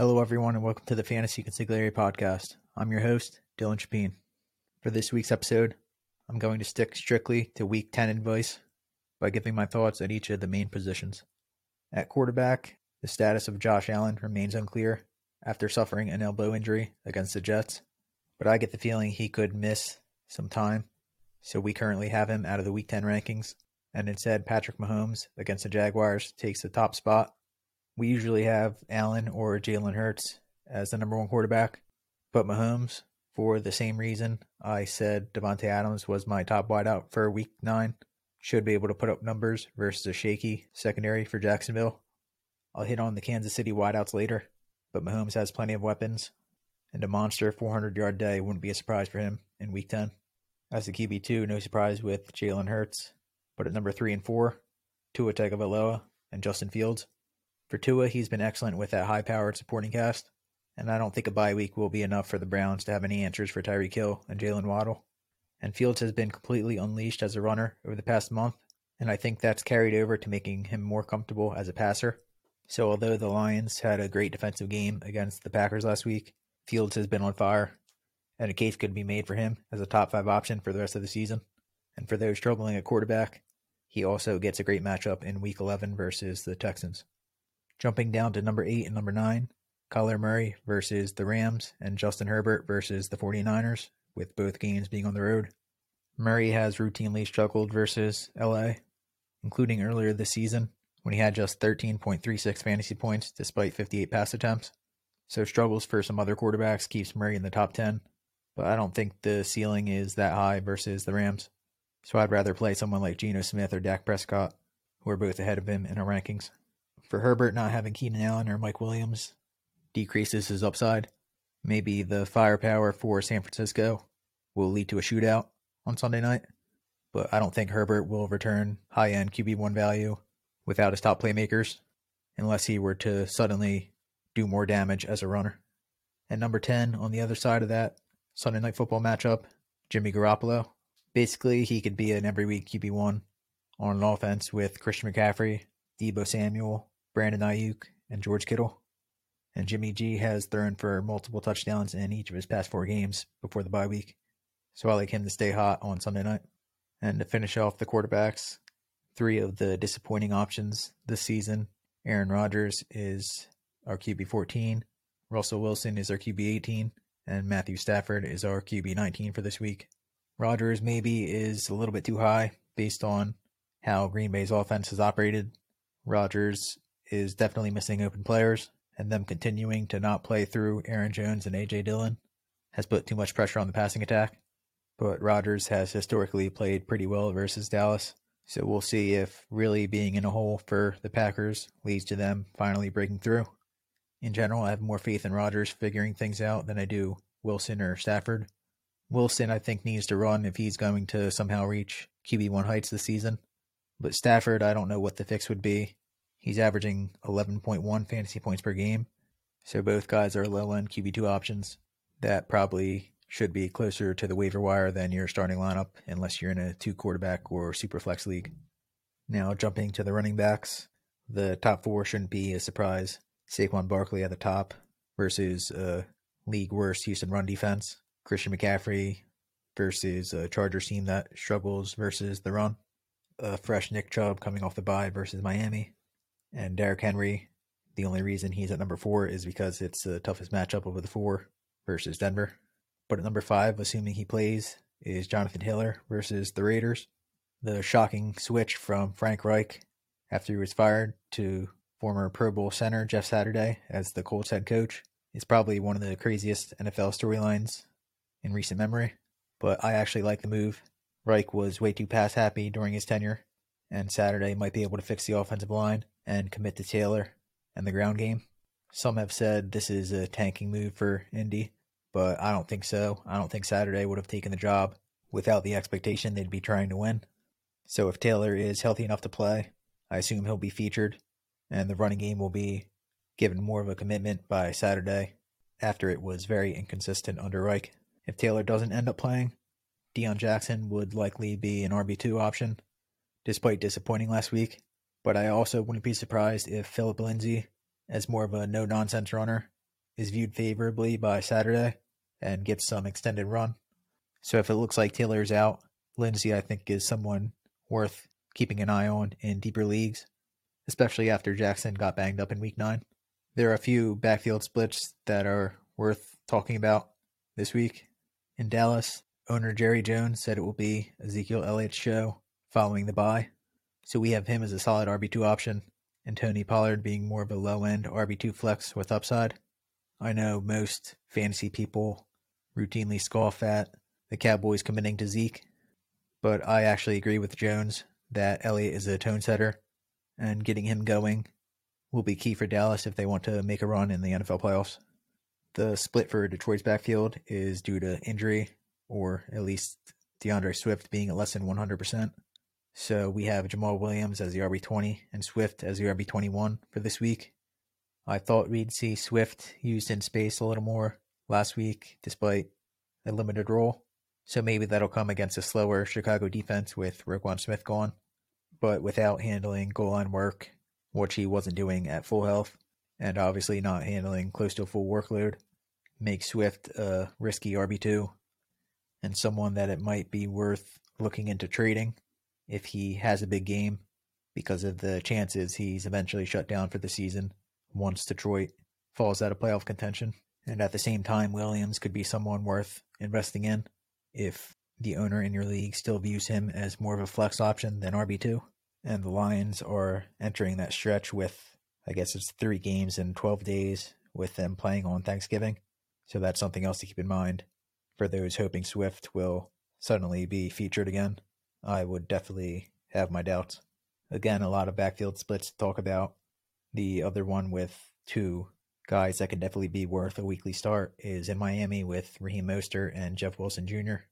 Hello, everyone, and welcome to the Fantasy Consigliere podcast. I'm your host, Dylan Chapin. For this week's episode, I'm going to stick strictly to Week 10 advice by giving my thoughts at each of the main positions. At quarterback, the status of Josh Allen remains unclear after suffering an elbow injury against the Jets, but I get the feeling he could miss some time, so we currently have him out of the Week 10 rankings, and instead Patrick Mahomes against the Jaguars takes the top spot we usually have Allen or Jalen Hurts as the number one quarterback, but Mahomes, for the same reason I said Davante Adams was my top wideout for week nine, should be able to put up numbers versus a shaky secondary for Jacksonville. I'll hit on the Kansas City wideouts later, but Mahomes has plenty of weapons, and a monster 400 yard day wouldn't be a surprise for him in week 10. As the QB2, no surprise with Jalen Hurts, but at number 3 and 4, Tua Tagovailoa and Justin Fields. For Tua, he's been excellent with that high powered supporting cast, and I don't think a bye week will be enough for the Browns to have any answers for Tyreek Hill and Jaylen Waddle. And Fields has been completely unleashed as a runner over the past month, and I think that's carried over to making him more comfortable as a passer. So, although the Lions had a great defensive game against the Packers last week, Fields has been on fire, and a case could be made for him as a top five option for the rest of the season. And for those struggling at quarterback, he also gets a great matchup in Week 11 versus the Texans. Jumping down to number eight and number nine, Kyler Murray versus the Rams and Justin Herbert versus the 49ers, with both games being on the road. Murray has routinely struggled versus LA, including earlier this season when he had just 13.36 fantasy points despite 58 pass attempts. So struggles for some other quarterbacks keeps Murray in the top 10, but I don't think the ceiling is that high versus the Rams. So I'd rather play someone like Geno Smith or Dak Prescott, who are both ahead of him in our rankings. For Herbert, not having Keenan Allen or Mike Williams decreases his upside. Maybe the firepower for San Francisco will lead to a shootout on Sunday night, but I don't think Herbert will return high end QB1 value without his top playmakers unless he were to suddenly do more damage as a runner. And number 10, on the other side of that Sunday night football matchup, Jimmy Garoppolo. Basically, he could be an every week QB1 on an offense with Christian McCaffrey, Deebo Samuel, Brandon Aiyuk, and George Kittle. And Jimmy G has thrown for multiple touchdowns in each of his past four games before the bye week. So I like him to stay hot on Sunday night. And to finish off the quarterbacks, three of the disappointing options this season Aaron Rodgers is our QB 14, Russell Wilson is our QB 18, and Matthew Stafford is our QB 19 for this week. Rodgers maybe is a little bit too high based on how Green Bay's offense has operated. Rodgers is definitely missing open players, and them continuing to not play through Aaron Jones and AJ Dillon has put too much pressure on the passing attack. But Rodgers has historically played pretty well versus Dallas, so we'll see if really being in a hole for the Packers leads to them finally breaking through. In general, I have more faith in Rodgers figuring things out than I do Wilson or Stafford. Wilson, I think, needs to run if he's going to somehow reach QB1 heights this season. But Stafford, I don't know what the fix would be. He's averaging 11.1 fantasy points per game. So both guys are low end QB2 options that probably should be closer to the waiver wire than your starting lineup unless you're in a two quarterback or super flex league. Now jumping to the running backs, the top four shouldn't be a surprise. Saquon Barkley at the top versus a league worst Houston run defense. Christian McCaffrey versus a Chargers team that struggles versus the run. A fresh Nick Chubb coming off the bye versus Miami. And Derrick Henry, the only reason he's at number four is because it's the toughest matchup over the four versus Denver. But at number five, assuming he plays, is Jonathan Taylor versus the Raiders. The shocking switch from Frank Reich after he was fired to former Pro Bowl center Jeff Saturday as the Colts head coach is probably one of the craziest NFL storylines in recent memory. But I actually like the move. Reich was way too pass happy during his tenure, and Saturday might be able to fix the offensive line and commit to Taylor and the ground game. Some have said this is a tanking move for Indy, but I don't think so. I don't think Saturday would have taken the job without the expectation they'd be trying to win. So if Taylor is healthy enough to play, I assume he'll be featured, and the running game will be given more of a commitment by Saturday after it was very inconsistent under Reich. If Taylor doesn't end up playing, Deon Jackson would likely be an RB2 option, despite disappointing last week. But I also wouldn't be surprised if Phillip Lindsay, as more of a no nonsense runner, is viewed favorably by Saturday and gets some extended run. So if it looks like Taylor's out, Lindsay, I think, is someone worth keeping an eye on in deeper leagues, especially after Jackson got banged up in week nine. There are a few backfield splits that are worth talking about this week. In Dallas, owner Jerry Jones said it will be Ezekiel Elliott's show following the bye. So we have him as a solid RB2 option, and Tony Pollard being more of a low end RB2 flex with upside. I know most fantasy people routinely scoff at the Cowboys committing to Zeke, but I actually agree with Jones that Elliott is a tone setter, and getting him going will be key for Dallas if they want to make a run in the NFL playoffs. The split for Detroit's backfield is due to injury, or at least D'Andre Swift being at less than 100%. So we have Jamaal Williams as the RB20 and Swift as the RB21 for this week. I thought we'd see Swift used in space a little more last week, despite a limited role. So maybe that'll come against a slower Chicago defense with Roquan Smith gone, but without handling goal line work, which he wasn't doing at full health, and obviously not handling close to a full workload, makes Swift a risky RB2 and someone that it might be worth looking into trading if he has a big game because of the chances he's eventually shut down for the season once Detroit falls out of playoff contention. And at the same time, Williams could be someone worth investing in if the owner in your league still views him as more of a flex option than RB2. And the Lions are entering that stretch with, I guess it's three games in 12 days with them playing on Thanksgiving. So that's something else to keep in mind for those hoping Swift will suddenly be featured again. I would definitely have my doubts. Again, a lot of backfield splits to talk about. The other one with two guys that could definitely be worth a weekly start is in Miami with Raheem Mostert and Jeff Wilson Jr.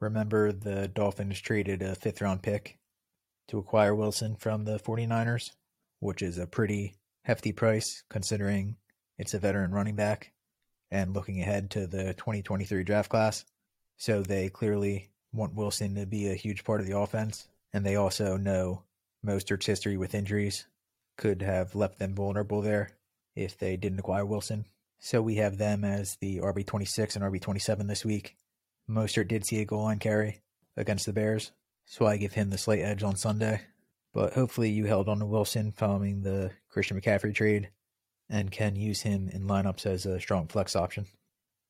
Remember, the Dolphins traded a fifth round pick to acquire Wilson from the 49ers, which is a pretty hefty price considering it's a veteran running back and looking ahead to the 2023 draft class. So they clearly want Wilson to be a huge part of the offense, and they also know Mostert's history with injuries could have left them vulnerable there if they didn't acquire Wilson. So we have them as the RB26 and RB27 this week. Mostert did see a goal line carry against the Bears, so I give him the slight edge on Sunday. But hopefully you held on to Wilson following the Christian McCaffrey trade and can use him in lineups as a strong flex option.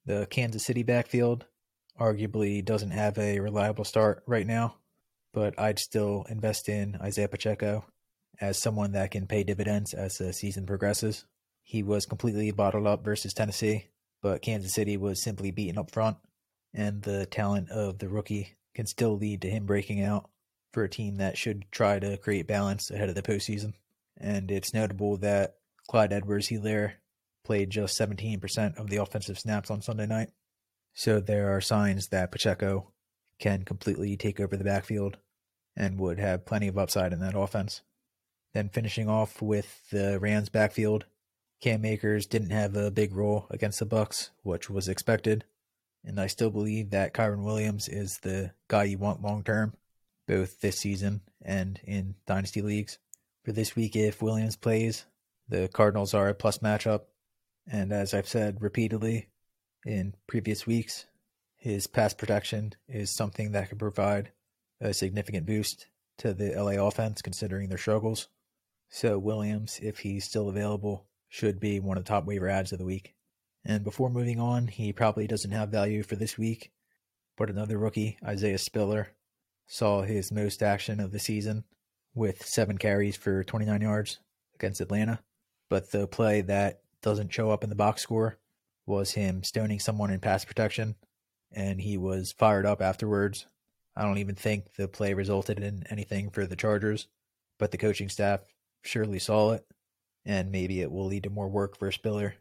The Kansas City backfield arguably doesn't have a reliable start right now, but I'd still invest in Isaiah Pacheco as someone that can pay dividends as the season progresses. He was completely bottled up versus Tennessee, but Kansas City was simply beaten up front, and the talent of the rookie can still lead to him breaking out for a team that should try to create balance ahead of the postseason. And it's notable that Clyde Edwards Helaire played just 17% of the offensive snaps on Sunday night. So there are signs that Pacheco can completely take over the backfield and would have plenty of upside in that offense. Then finishing off with the Rams backfield, Cam Akers didn't have a big role against the Bucs, which was expected, and I still believe that Kyren Williams is the guy you want long term, both this season and in dynasty leagues. For this week, if Williams plays, the Cardinals are a plus matchup, and as I've said repeatedly in previous weeks, his pass protection is something that could provide a significant boost to the LA offense considering their struggles. So Williams, if he's still available, should be one of the top waiver ads of the week. And before moving on, he probably doesn't have value for this week, but another rookie, Isaiah Spiller, saw his most action of the season with seven carries for 29 yards against Atlanta. But the play that doesn't show up in the box score was him stoning someone in pass protection, and he was fired up afterwards. I don't even think the play resulted in anything for the Chargers, but the coaching staff surely saw it, and maybe it will lead to more work for Spiller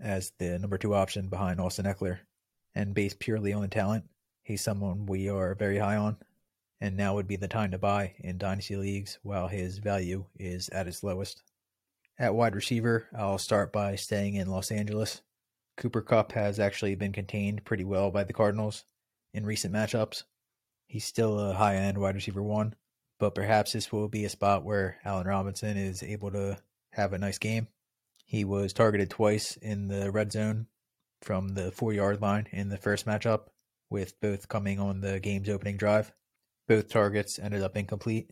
as the number two option behind Austin Ekeler. And based purely on talent, he's someone we are very high on, and now would be the time to buy in dynasty leagues while his value is at its lowest. At wide receiver, I'll start by staying in Los Angeles. Cooper Kupp has actually been contained pretty well by the Cardinals in recent matchups. He's still a high end wide receiver one, but perhaps this will be a spot where Allen Robinson is able to have a nice game. He was targeted twice in the red zone from the four yard line in the first matchup, with both coming on the game's opening drive. Both targets ended up incomplete,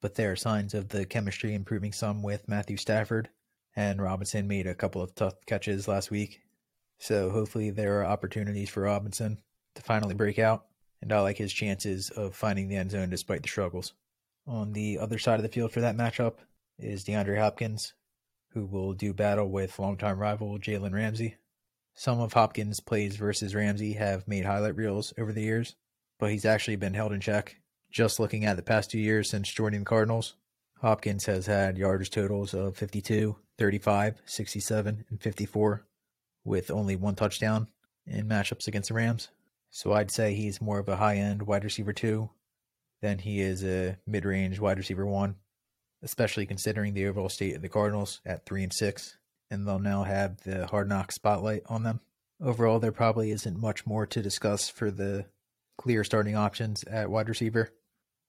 but there are signs of the chemistry improving some with Matthew Stafford, and Robinson made a couple of tough catches last week. So hopefully there are opportunities for Robinson to finally break out, and I like his chances of finding the end zone despite the struggles. On the other side of the field for that matchup is DeAndre Hopkins, who will do battle with longtime rival Jalen Ramsey. Some of Hopkins' plays versus Ramsey have made highlight reels over the years, but he's actually been held in check. Just looking at the past two years since joining the Cardinals, Hopkins has had yardage totals of 52, 35, 67, and 54, with only one touchdown in matchups against the Rams. So I'd say he's more of a high end wide receiver two than he is a mid range wide receiver one, especially considering the overall state of the Cardinals at three and six and they'll now have the hard knock spotlight on them. Overall, there probably isn't much more to discuss for the clear starting options at wide receiver.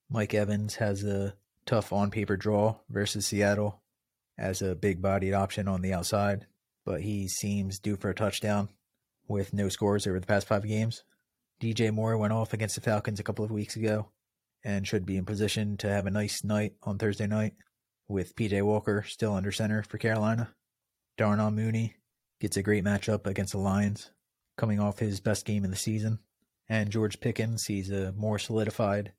Mike Evans has a tough on paper draw versus Seattle as a big bodied option on the outside, but he seems due for a touchdown with no scores over the past five games. DJ Moore went off against the Falcons a couple of weeks ago and should be in position to have a nice night on Thursday night with PJ Walker still under center for Carolina. Darnell Mooney gets a great matchup against the Lions, coming off his best game of the season. And George Pickens sees a more solidified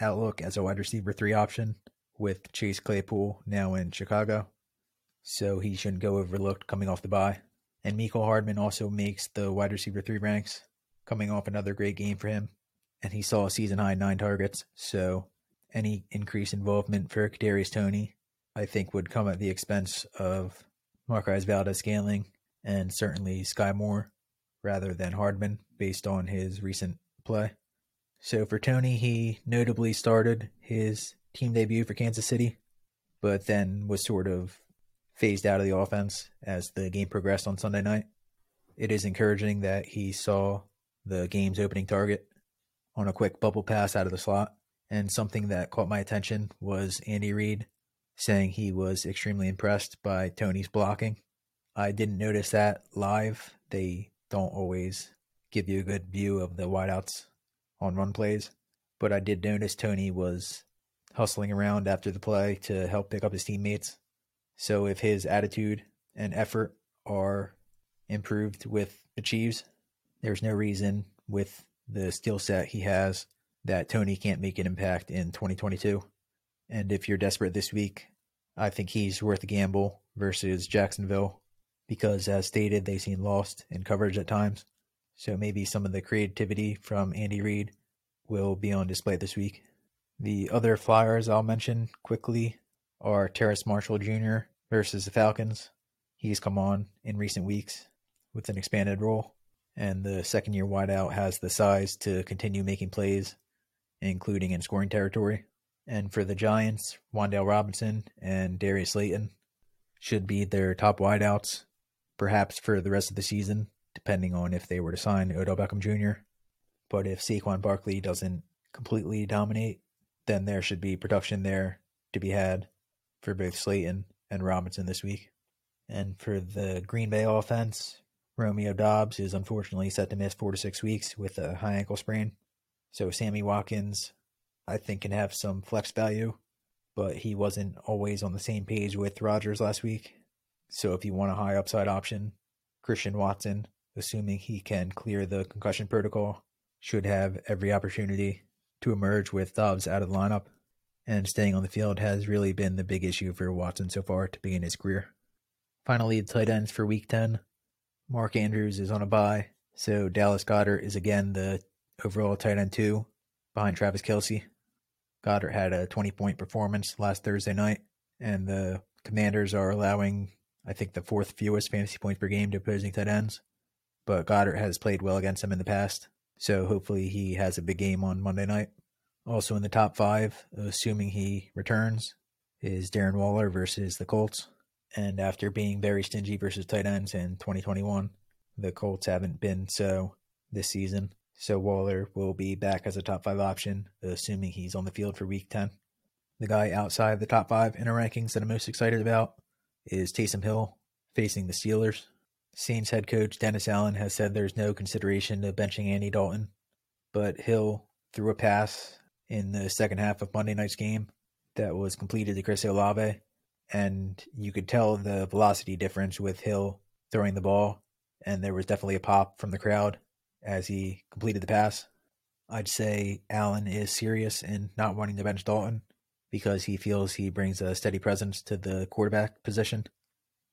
outlook as a wide receiver three option with Chase Claypool now in Chicago. So he shouldn't go overlooked coming off the bye. And Mecole Hardman also makes the wide receiver three ranks, coming off another great game for him. And he saw a season high nine targets. So any increased involvement for Kadarius Toney, I think, would come at the expense of Marquez Valdes Scantling and certainly Skyy Moore rather than Hardman based on his recent play. So for Toney, he notably started his team debut for Kansas City, but then was sort of phased out of the offense as the game progressed on Sunday night. It is encouraging that he saw the game's opening target on a quick bubble pass out of the slot. And something that caught my attention was Andy Reid saying he was extremely impressed by Toney's blocking. I didn't notice that live. They don't always give you a good view of the wideouts on run plays, but I did notice Tony was hustling around after the play to help pick up his teammates. So if his attitude and effort are improved with the Chiefs, there's no reason with the skill set he has that Toney can't make an impact in 2022. And if you're desperate this week, I think he's worth a gamble versus Jacksonville because, as stated, they seem lost in coverage at times. So maybe some of the creativity from Andy Reid will be on display this week. The other flyers I'll mention quickly are Terrace Marshall Jr. versus the Falcons. He's come on in recent weeks with an expanded role, and the second year wideout has the size to continue making plays, including in scoring territory. And for the Giants, Wan'Dale Robinson and Darius Slayton should be their top wideouts, perhaps for the rest of the season, depending on if they were to sign Odell Beckham Jr. But if Saquon Barkley doesn't completely dominate, then there should be production there to be had for both Slayton and Robinson this week. And for the Green Bay offense, Romeo Doubs is unfortunately set to miss four to six weeks with a high ankle sprain. So Sammy Watkins I think can have some flex value, but he wasn't always on the same page with Rodgers last week. So if you want a high upside option, Christian Watson, assuming he can clear the concussion protocol, should have every opportunity to emerge with Doubs out of the lineup. And staying on the field has really been the big issue for Watson so far to begin his career. Finally, the tight ends for week 10. Mark Andrews is on a bye, so Dallas Goedert is again the overall tight end two behind Travis Kelce. Goedert had a 20 point performance last Thursday night, and the Commanders are allowing, I think, the fourth fewest fantasy points per game to opposing tight ends. But Goedert has played well against them in the past, so hopefully he has a big game on Monday night. Also in the top five, assuming he returns, is Darren Waller versus the Colts. And after being very stingy versus tight ends in 2021, the Colts haven't been so this season. So Waller will be back as a top five option, assuming he's on the field for week 10. The guy outside the top five in our rankings that I'm most excited about is Taysom Hill facing the Steelers. Saints head coach Dennis Allen has said there's no consideration to benching Andy Dalton, but Hill threw a pass in the second half of Monday night's game that was completed to Chris Olave, and you could tell the velocity difference with Hill throwing the ball, and there was definitely a pop from the crowd as he completed the pass. I'd say Allen is serious in not wanting to bench Dalton because he feels he brings a steady presence to the quarterback position.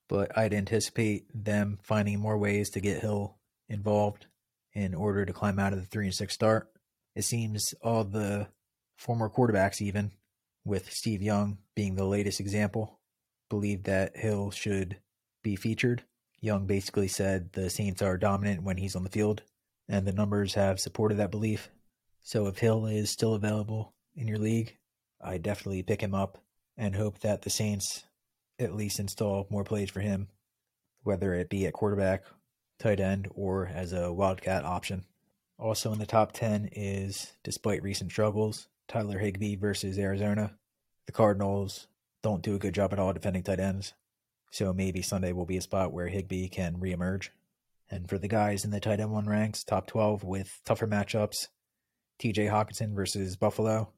But I'd anticipate them finding more ways to get Hill involved in order to climb out of the three and six start. It seems all the former quarterbacks, even with Steve Young being the latest example, believe that Hill should be featured. Young basically said the Saints are dominant when he's on the field, and the numbers have supported that belief. So if Hill is still available in your league, I definitely pick him up and hope that the Saints at least install more plays for him, whether it be at quarterback, tight end, or as a wildcat option. Also in the top 10 is, despite recent struggles, Tyler Higbee versus Arizona. The Cardinals don't do a good job at all defending tight ends, so maybe Sunday will be a spot where Higbee can reemerge. And for the guys in the tight end one ranks, top 12 with tougher matchups, TJ Hockenson versus Buffalo.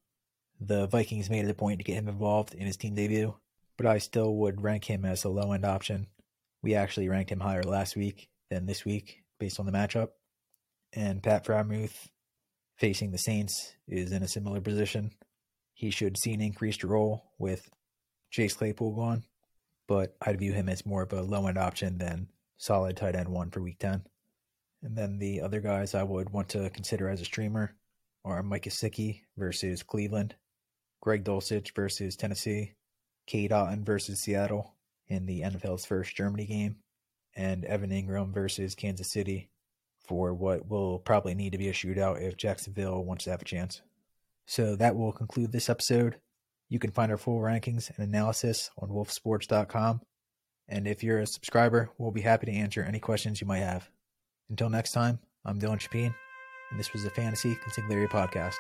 The Vikings made it a point to get him involved in his team debut, but I still would rank him as a low end option. We actually ranked him higher last week than this week based on the matchup. And Pat Freiermuth facing the Saints is in a similar position. He should see an increased role with Chase Claypool gone, but I'd view him as more of a low end option than solid tight end one for week 10. And then the other guys I would want to consider as a streamer are Mike Gesicki versus Cleveland, Greg Dulcich versus Tennessee, Cade Otton versus Seattle in the NFL's first Germany game, and Evan Engram versus Kansas City for what will probably need to be a shootout if Jacksonville wants to have a chance. So that will conclude this episode. You can find our full rankings and analysis on wolfsports.com. And if you're a subscriber, we'll be happy to answer any questions you might have. Until next time, I'm Dylan Chapin and this was the Fantasy Consigliere Podcast.